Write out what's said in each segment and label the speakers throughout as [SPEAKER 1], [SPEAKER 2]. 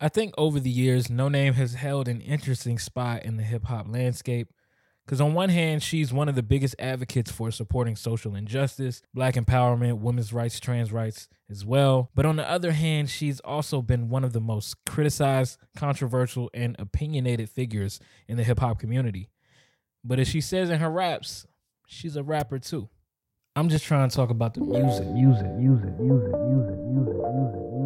[SPEAKER 1] I think over the years, Noname has held an interesting spot in the hip hop landscape. Because on one hand, she's one of the biggest advocates for supporting social injustice, black empowerment, women's rights, trans rights as well. But on the other hand, she's also been one of the most criticized, controversial, and opinionated figures in the hip hop community. But as she says in her raps, she's a rapper too. I'm just trying to talk about the music, music, music, music, music, music, music. music.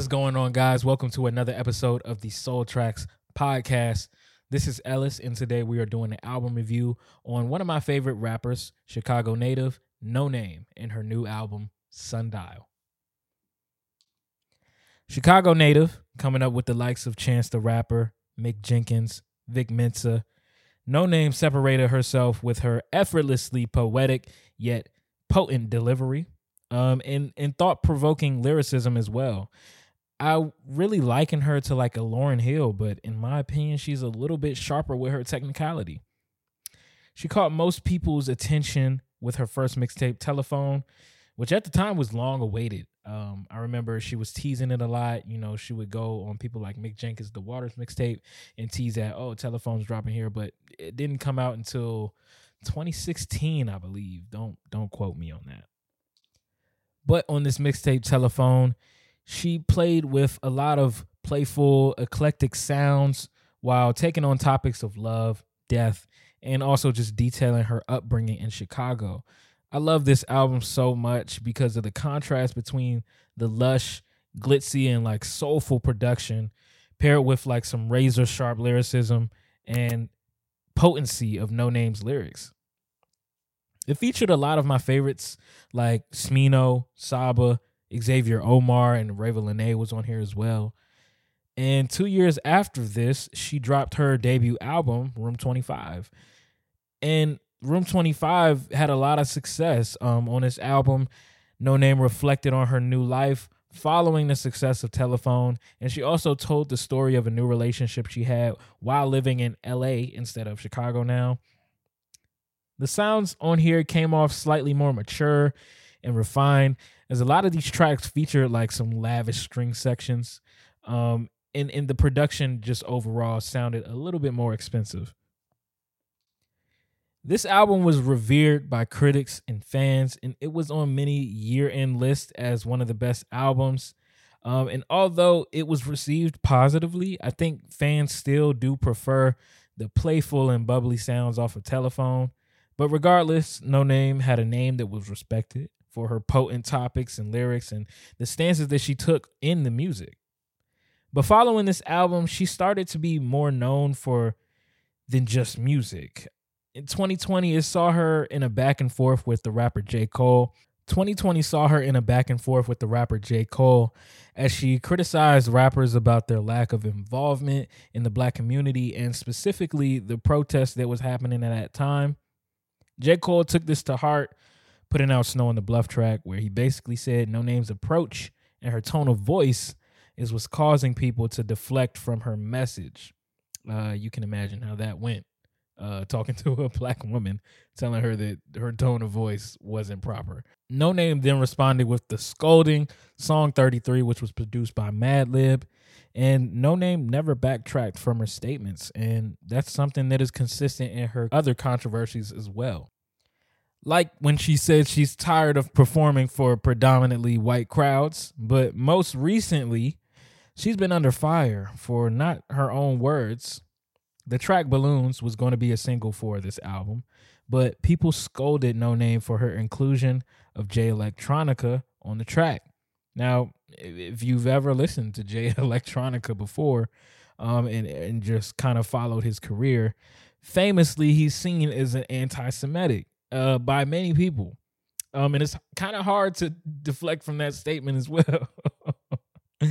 [SPEAKER 1] What's going on, guys? Welcome to another episode of the Soul Tracks podcast. This is Ellis, and today we are doing an album review on one of my favorite rappers, Chicago native, Noname, and her new album, Sundial. Chicago native, coming up with the likes of Chance the Rapper, Mick Jenkins, Vic Mensa. Noname separated herself with her effortlessly poetic yet potent delivery um, and and thought provoking lyricism as well. I really liken her to like a Lauryn Hill, but in my opinion, she's a little bit sharper with her technicality. She caught most people's attention with her first mixtape, Telephone, which at the time was long awaited. Um, I remember she was teasing it a lot. You know, she would go on people like Mick Jenkins, the Waters mixtape, and tease that, oh, Telephone's dropping here, but it didn't come out until 2016, I believe. Don't don't quote me on that. But on this mixtape telephone, she played with a lot of playful, eclectic sounds while taking on topics of love, death, and also just detailing her upbringing in Chicago. I love this album so much because of the contrast between the lush, glitzy, and like soulful production paired with like some razor sharp lyricism and potency of Noname's lyrics. It featured a lot of my favorites like Smino, Saba, Xavier Omar, and Ravyn Lenae was on here as well. And two years after this, she dropped her debut album, Room 25. And Room 25 had a lot of success. Um, on this album, Noname reflected on her new life following the success of Telephone. And she also told the story of a new relationship she had while living in LA instead of Chicago now. The sounds on here came off slightly more mature and refined, as a lot of these tracks feature like some lavish string sections. Um, and, and the production just overall sounded a little bit more expensive. This album was revered by critics and fans, and it was on many year end lists as one of the best albums. Um, and although it was received positively, I think fans still do prefer the playful and bubbly sounds off of telephone. But regardless, Noname had a name that was respected for her potent topics and lyrics and the stances that she took in the music. But following this album, she started to be more known for than just music. In 2020, it saw her in a back and forth with the rapper J. Cole. 2020 saw her in a back and forth with the rapper J. Cole as she criticized rappers about their lack of involvement in the black community and specifically the protest that was happening at that time. J. Cole took this to heart, putting out Snow on the Bluff track, where he basically said Noname's approach and her tone of voice is what's causing people to deflect from her message. Uh, you can imagine how that went. Uh, talking to a black woman, telling her that her tone of voice wasn't proper. Noname then responded with the scolding song 33, which was produced by Madlib. And Noname never backtracked from her statements. And that's something that is consistent in her other controversies as well. Like when she said she's tired of performing for predominantly white crowds, but most recently, she's been under fire for not her own words. The track Balloons was going to be a single for this album, but people scolded Noname for her inclusion of Jay Electronica on the track. Now, if you've ever listened to Jay Electronica before um, and, and just kind of followed his career, famously, he's seen as an anti Semitic uh, by many people. Um, and it's kind of hard to deflect from that statement as well.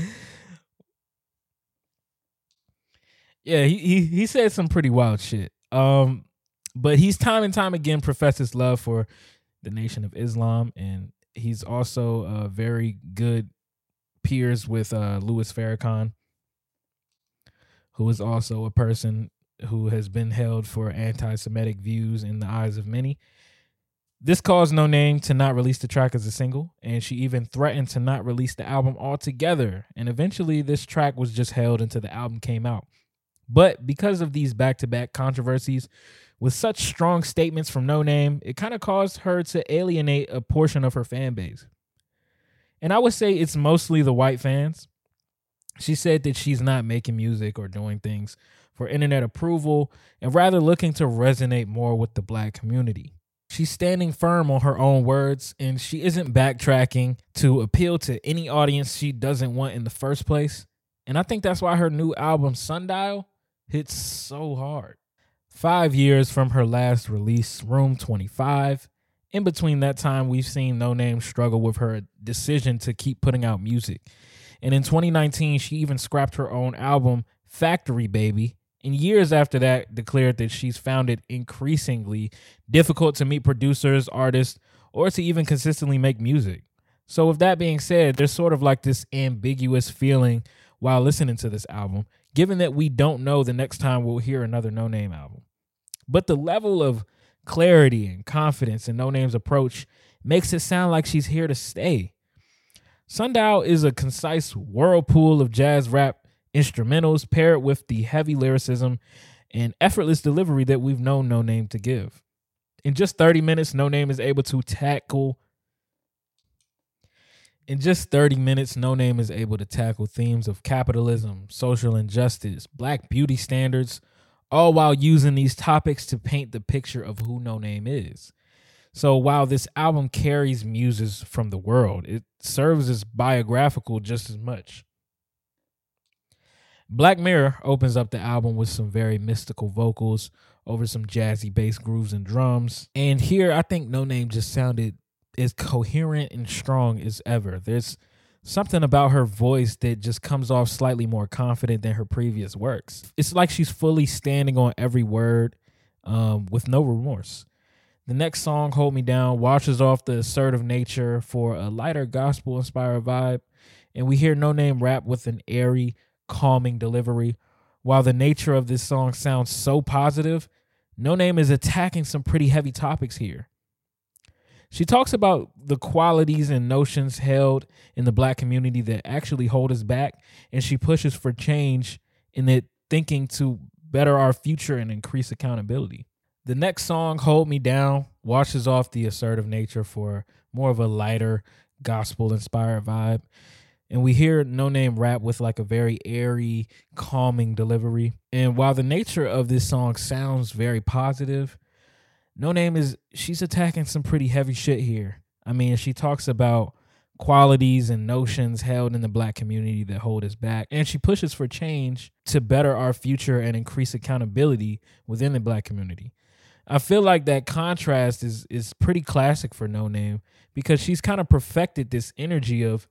[SPEAKER 1] yeah, he, he he said some pretty wild shit. Um, but he's time and time again professed his love for the Nation of Islam, and he's also uh, very good peers with uh, Louis Farrakhan, who is also a person who has been held for anti-Semitic views in the eyes of many. This caused Noname to not release the track as a single, and she even threatened to not release the album altogether. And eventually, this track was just held until the album came out. But because of these back to back controversies, with such strong statements from Noname, it kind of caused her to alienate a portion of her fan base. And I would say it's mostly the white fans. She said that she's not making music or doing things for internet approval and rather looking to resonate more with the black community. She's standing firm on her own words and she isn't backtracking to appeal to any audience she doesn't want in the first place. And I think that's why her new album, Sundial, hits so hard. Five years from her last release, Room 25. In between that time, we've seen Noname struggle with her decision to keep putting out music. And in 2019, she even scrapped her own album, Factory Baby, and years after that declared that she's found it increasingly difficult to meet producers, artists, or to even consistently make music. So, with that being said, there's sort of like this ambiguous feeling while listening to this album, given that we don't know the next time we'll hear another Noname album. But the level of clarity and confidence in Noname's approach makes it sound like she's here to stay. Sundial is a concise whirlpool of jazz rap instrumentals paired with the heavy lyricism and effortless delivery that we've known Noname to give. In just 30 minutes, Noname is able to tackle in just 30 minutes, Noname is able to tackle themes of capitalism, social injustice, black beauty standards, all while using these topics to paint the picture of who Noname is. So while this album carries muses from the world, it serves as biographical just as much. Black Mirror opens up the album with some very mystical vocals over some jazzy bass grooves and drums. And here I think Noname just sounded as coherent and strong as ever. There's something about her voice that just comes off slightly more confident than her previous works. It's like she's fully standing on every word um, with no remorse. The next song, Hold Me Down, washes off the assertive nature for a lighter gospel inspired vibe. And we hear Noname rap with an airy, calming delivery. While the nature of this song sounds so positive, Noname is attacking some pretty heavy topics here. She talks about the qualities and notions held in the black community that actually hold us back, and she pushes for change in it thinking to better our future and increase accountability. The next song, Hold Me Down, washes off the assertive nature for more of a lighter gospel inspired vibe. And we hear Noname rap with like a very airy, calming delivery. And while the nature of this song sounds very positive, Noname is she's attacking some pretty heavy shit here. I mean, she talks about qualities and notions held in the black community that hold us back. And she pushes for change to better our future and increase accountability within the black community. I feel like that contrast is is pretty classic for Noname because she's kind of perfected this energy of,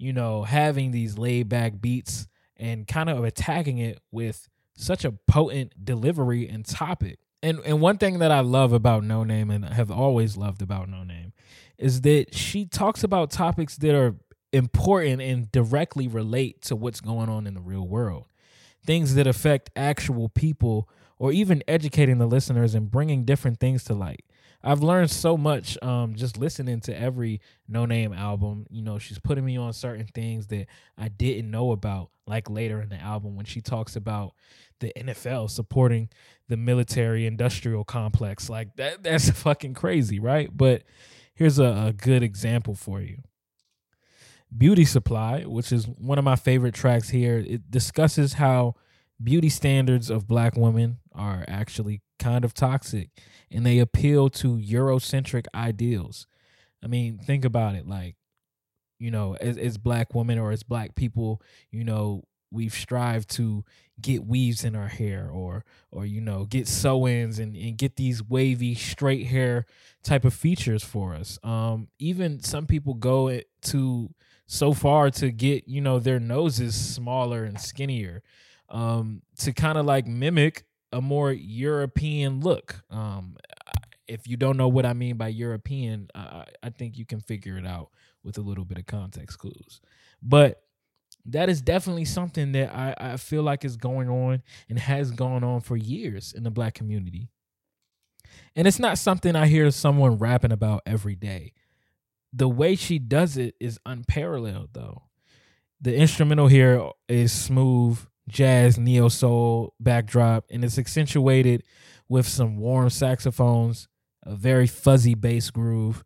[SPEAKER 1] you know, having these laid back beats and kind of attacking it with such a potent delivery and topic. And and one thing that I love about Noname and have always loved about Noname is that she talks about topics that are important and directly relate to what's going on in the real world. Things that affect actual people or even educating the listeners and bringing different things to light. I've learned so much um, just listening to every Noname album. You know, she's putting me on certain things that I didn't know about, like later in the album when she talks about the NFL supporting the military industrial complex. Like that that's fucking crazy, right? But here's a, a good example for you. Beauty Supply, which is one of my favorite tracks here, it discusses how beauty standards of black women are actually kind of toxic, and they appeal to Eurocentric ideals. I mean, think about it. Like, you know, as, as black women or as black people, you know, we've strived to get weaves in our hair or or you know get sew-ins and, and get these wavy straight hair type of features for us um even some people go to so far to get you know their noses smaller and skinnier um to kind of like mimic a more european look um if you don't know what i mean by european i i think you can figure it out with a little bit of context clues but that is definitely something that I, I feel like is going on and has gone on for years in the black community. And it's not something I hear someone rapping about every day. The way she does it is unparalleled, though. The instrumental here is smooth, jazz, neo soul backdrop, and it's accentuated with some warm saxophones, a very fuzzy bass groove.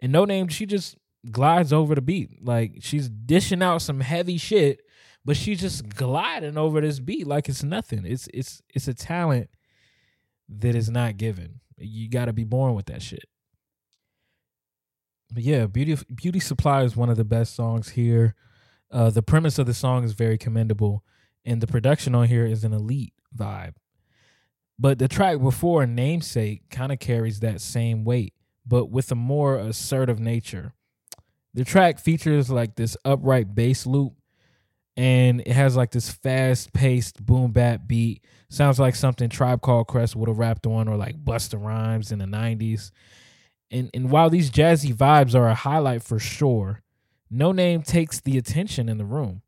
[SPEAKER 1] And Noname, she just glides over the beat. Like she's dishing out some heavy shit, but she's just gliding over this beat like it's nothing. It's it's it's a talent that is not given. You got to be born with that shit. But yeah, beauty beauty supply is one of the best songs here. Uh, the premise of the song is very commendable, and the production on here is an elite vibe. But the track before, Namesake, kind of carries that same weight, but with a more assertive nature. The track features like this upright bass loop and it has like this fast paced boom bap beat. Sounds like something Tribe Called Quest would have rapped on or like Busta Rhymes in the 90s. And and while these jazzy vibes are a highlight for sure, Noname takes the attention in the room.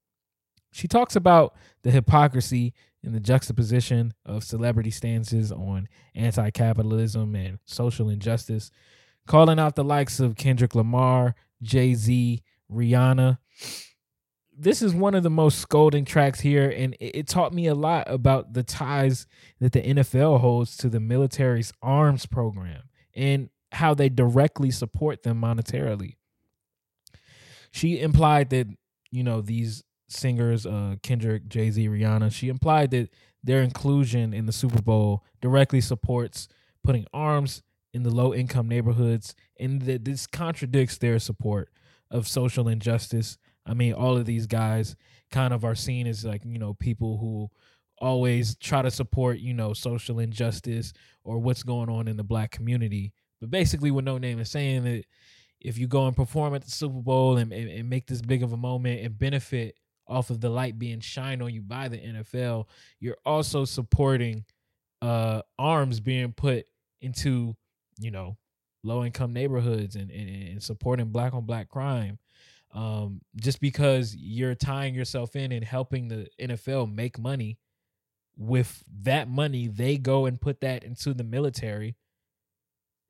[SPEAKER 1] She talks about the hypocrisy and the juxtaposition of celebrity stances on anti-capitalism and social injustice, calling out the likes of Kendrick Lamar, Jay Z, Rihanna. This is one of the most scolding tracks here, and it taught me a lot about the ties that the NFL holds to the military's arms program and how they directly support them monetarily. She implied that, you know, these singers, uh, Kendrick, Jay Z, Rihanna, she implied that their inclusion in the Super Bowl directly supports putting arms in the low income neighborhoods, and that this contradicts their support of social injustice. I mean, all of these guys kind of are seen as like, you know, people who always try to support, you know, social injustice or what's going on in the black community. But basically, what Noname is saying that if you go and perform at the Super Bowl and, and, and make this big of a moment and benefit off of the light being shined on you by the NFL, you're also supporting uh arms being put into you know, low income neighborhoods and, and, and supporting black on black crime. Um, just because you're tying yourself in and helping the NFL make money, with that money, they go and put that into the military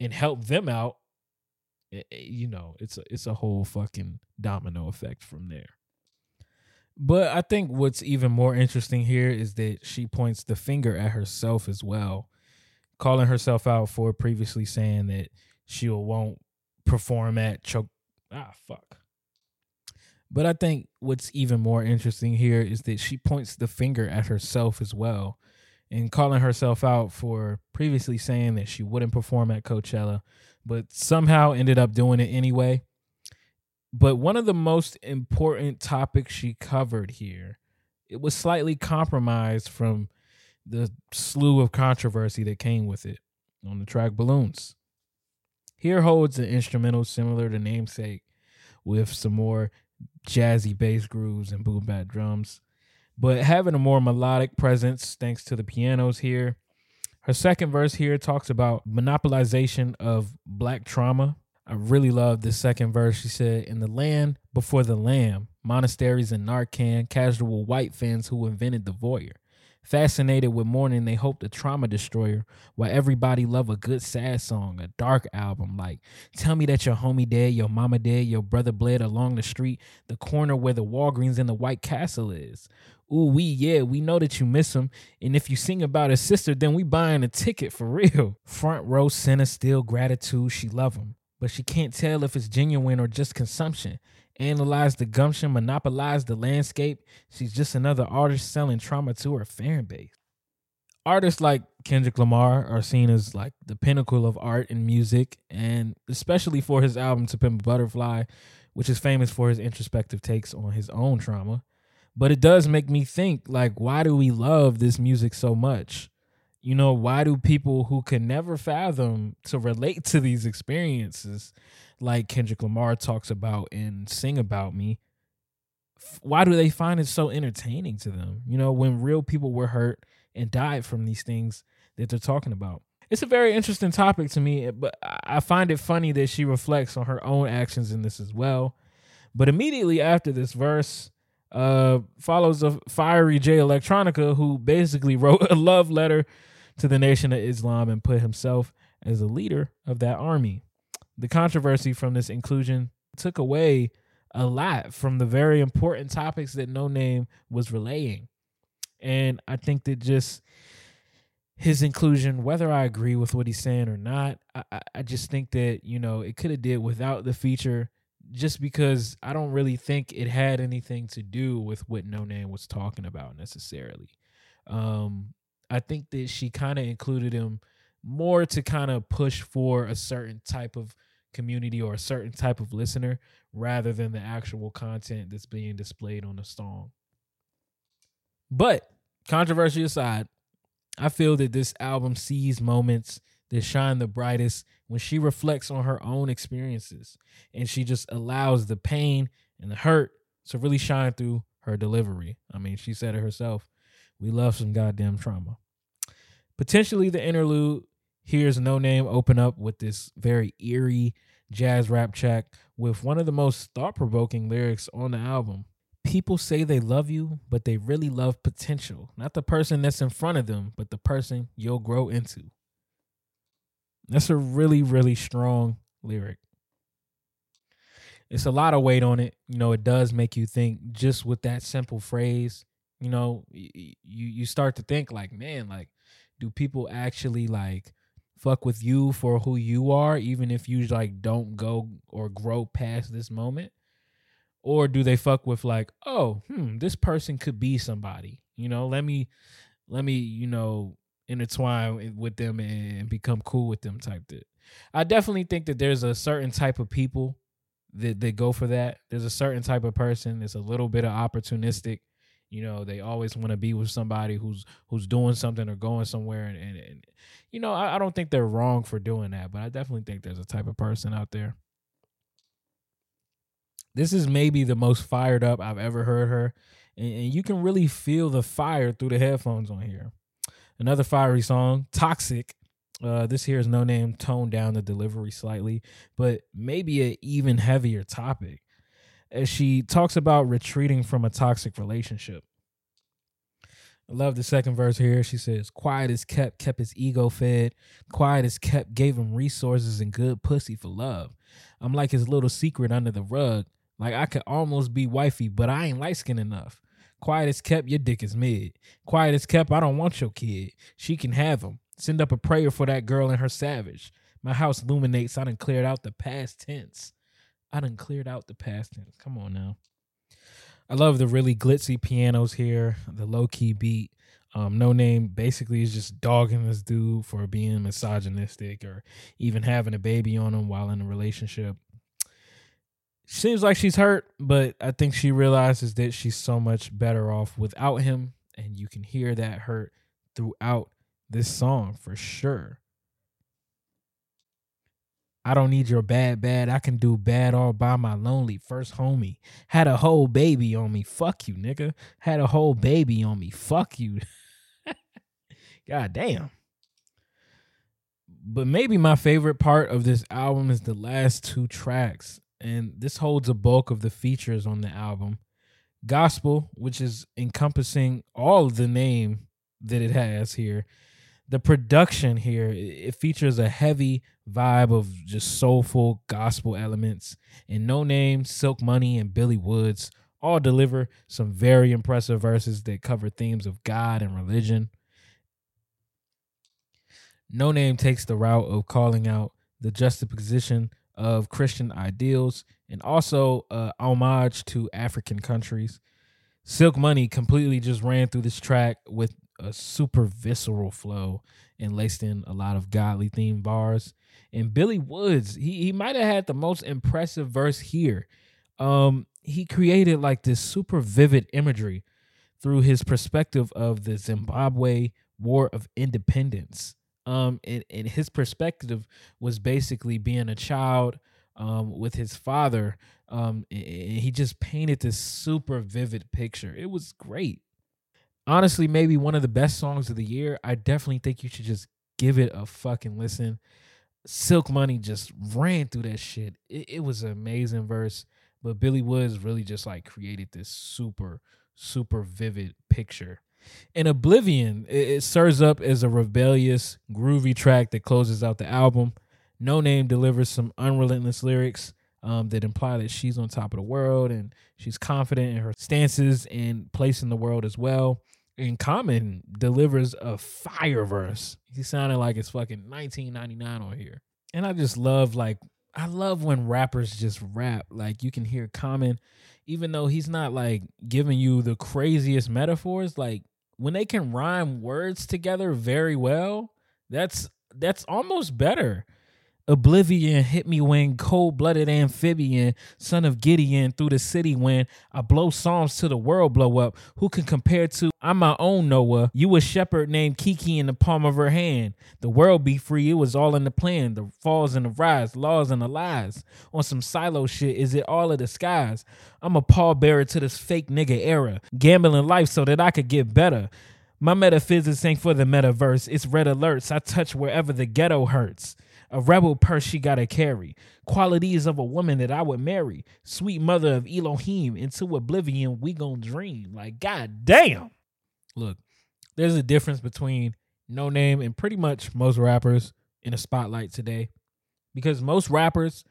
[SPEAKER 1] and help them out. You know, it's a, it's a whole fucking domino effect from there. But I think what's even more interesting here is that she points the finger at herself as well calling herself out for previously saying that she won't perform at choke. Ah, fuck. But I think what's even more interesting here is that she points the finger at herself as well and calling herself out for previously saying that she wouldn't perform at Coachella, but somehow ended up doing it anyway. But one of the most important topics she covered here, it was slightly compromised from the slew of controversy that came with it on the track Balloons. Here holds an instrumental similar to Namesake with some more jazzy bass grooves and boom bap drums, but having a more melodic presence thanks to the pianos here. Her second verse here talks about monopolization of black trauma. I really love this second verse. She said, In the land before the lamb, monasteries and Narcan, casual white fans who invented the voyeur. Fascinated with mourning, they hope the trauma destroyer, while everybody love a good sad song, a dark album like Tell Me That Your Homie Dead, Your Mama Dead, Your Brother Bled along the street, the corner where the Walgreens and the White Castle is. Ooh, we, yeah, we know that you miss him. And if you sing about his sister, then we buying a ticket for real. Front row center, still gratitude, she love him. But she can't tell if it's genuine or just consumption analyze the gumption, monopolize the landscape. She's just another artist selling trauma to her fan base. artists like Kendrick Lamar are seen as like the pinnacle of art and music, and especially for his album To Pimp a Butterfly, which is famous for his introspective takes on his own trauma. But it does make me think like, why do we love this music so much? You know, why do people who can never fathom to relate to these experiences, like Kendrick Lamar talks about and Sing About Me, why do they find it so entertaining to them? You know, when real people were hurt and died from these things that they're talking about. It's a very interesting topic to me, but I find it funny that she reflects on her own actions in this as well. But immediately after this verse, uh, follows a fiery Jay Electronica who basically wrote a love letter to the Nation of Islam and put himself as a leader of that army. The controversy from this inclusion took away a lot from the very important topics that Noname was relaying. And I think that just his inclusion, whether I agree with what he's saying or not, I, I just think that, you know, it could have did without the feature just because I don't really think it had anything to do with what Noname was talking about necessarily. Um, I think that she kind of included him more to kind of push for a certain type of community or a certain type of listener rather than the actual content that's being displayed on the song. But controversy aside, I feel that this album sees moments that shine the brightest when she reflects on her own experiences and she just allows the pain and the hurt to really shine through her delivery. I mean, she said it herself. We love some goddamn trauma. Potentially the interlude Here's Noname open up with this very eerie jazz rap track with one of the most thought provoking lyrics on the album. People say they love you, but they really love potential. Not the person that's in front of them, but the person you'll grow into. That's a really, really strong lyric. It's a lot of weight on it. You know, it does make you think just with that simple phrase, you know, you you start to think like, man, like do people actually like fuck with you for who you are even if you like don't go or grow past this moment? Or do they fuck with like, oh, hmm, this person could be somebody. You know, let me let me, you know, intertwine with them and become cool with them type that. I definitely think that there's a certain type of people that that go for that. There's a certain type of person that's a little bit of opportunistic. You know, they always want to be with somebody who's who's doing something or going somewhere, and, and, and you know, I, I don't think they're wrong for doing that, but I definitely think there's a type of person out there. This is maybe the most fired up I've ever heard her, and, and you can really feel the fire through the headphones on here. Another fiery song, Toxic. Uh, this here is Noname toned down the delivery slightly, but maybe an even heavier topic. As she talks about retreating from a toxic relationship. I love the second verse here. She says, Quiet is kept, kept his ego fed. Quiet is kept, gave him resources and good pussy for love. I'm like his little secret under the rug. Like I could almost be wifey, but I ain't light skinned enough. Quiet is kept, your dick is mid. Quiet is kept, I don't want your kid. She can have him. Send up a prayer for that girl and her savage. My house illuminates. I done cleared out the past tense. I done cleared out the past tense. Come on now. I love the really glitzy pianos here, the low key beat. Um, Noname basically is just dogging this dude for being misogynistic or even having a baby on him while in a relationship seems like she's hurt, but I think she realizes that she's so much better off without him. And you can hear that hurt throughout this song for sure. I don't need your bad, bad. I can do bad all by my lonely first homie. Had a whole baby on me. Fuck you, nigga. Had a whole baby on me. Fuck you. God damn. But maybe my favorite part of this album is the last two tracks and this holds a bulk of the features on the album. Gospel, which is encompassing all the name that it has here. The production here, it features a heavy vibe of just soulful gospel elements. And Noname Silk Money, and Billy Woods all deliver some very impressive verses that cover themes of God and religion. Noname takes the route of calling out the juxtaposition of Christian ideals and also uh, homage to African countries. Silk Money completely just ran through this track with a super visceral flow and laced in a lot of godly themed bars. And Billy Woods, he, he might have had the most impressive verse here. Um, he created like this super vivid imagery through his perspective of the Zimbabwe War of Independence. Um, and, and his perspective was basically being a child um, with his father. Um, and he just painted this super vivid picture. It was great. Honestly, maybe one of the best songs of the year. I definitely think you should just give it a fucking listen. Silk Money just ran through that shit. It, it was an amazing verse, but Billy Woods really just like created this super, super vivid picture. In Oblivion, it, it serves up as a rebellious, groovy track that closes out the album. Noname delivers some unrelentless lyrics um, that imply that she's on top of the world and she's confident in her stances and place in the world as well. And Common delivers a fire verse. He sounded like it's fucking 1999 on here. And I just love like I love when rappers just rap. Like you can hear Common, even though he's not like giving you the craziest metaphors. Like when they can rhyme words together very well, that's that's almost better. Oblivion hit me when cold blooded amphibian, son of Gideon, through the city when I blow psalms to the world blow up. Who can compare to I'm my own Noah? You a shepherd named Kiki in the palm of her hand. The world be free, it was all in the plan. The falls and the rise, laws and the lies. On some silo shit, is it all a disguise? I'm a pallbearer to this fake nigga era, gambling life so that I could get better. My metaphysics ain't for the metaverse, it's red alerts. I touch wherever the ghetto hurts a rebel purse she gotta carry, qualities of a woman that I would marry, sweet mother of Elohim, into oblivion we gon' dream. Like, god damn. Look, there's a difference between Noname and pretty much most rappers in a spotlight today. Because most rappers,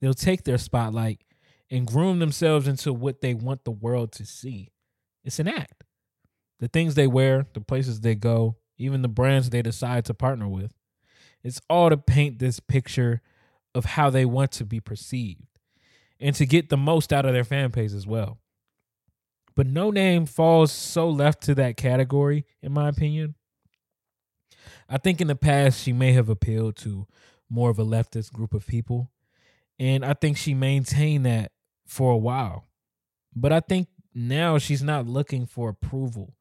[SPEAKER 1] they'll take their spotlight and groom themselves into what they want the world to see. It's an act. The things they wear, the places they go, even the brands they decide to partner with. It's all to paint this picture of how they want to be perceived and to get the most out of their fan base as well. But Noname falls so left to that category, in my opinion. I think in the past she may have appealed to more of a leftist group of people. And I think she maintained that for a while. But I think now she's not looking for approval.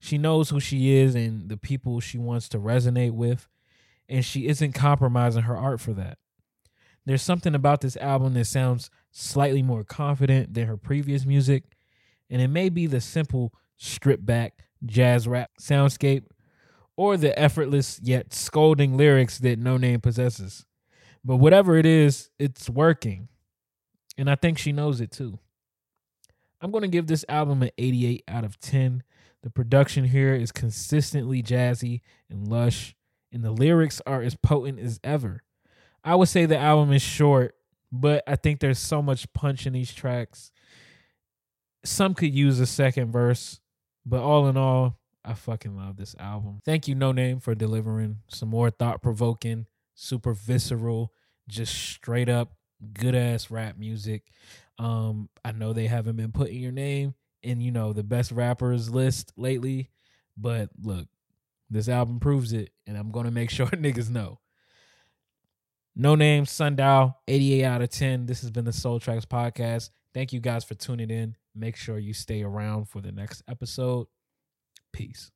[SPEAKER 1] She knows who she is and the people she wants to resonate with and she isn't compromising her art for that. There's something about this album that sounds slightly more confident than her previous music, and it may be the simple, stripped back jazz rap soundscape or the effortless yet scolding lyrics that Noname possesses. But whatever it is, it's working. And I think she knows it too. I'm going to give this album an 88 out of 10. The production here is consistently jazzy and lush and the lyrics are as potent as ever. I would say the album is short, but I think there's so much punch in these tracks. Some could use a second verse, but all in all, I fucking love this album. Thank you, Noname, for delivering some more thought provoking, super visceral, just straight up good ass rap music. Um, I know they haven't been putting your name in, you know, the best rappers list lately, but look, this album proves it, and I'm gonna make sure niggas know. Noname, Sundial, 88 out of 10. This has been the Soul Tracks Podcast. Thank you guys for tuning in. Make sure you stay around for the next episode. Peace.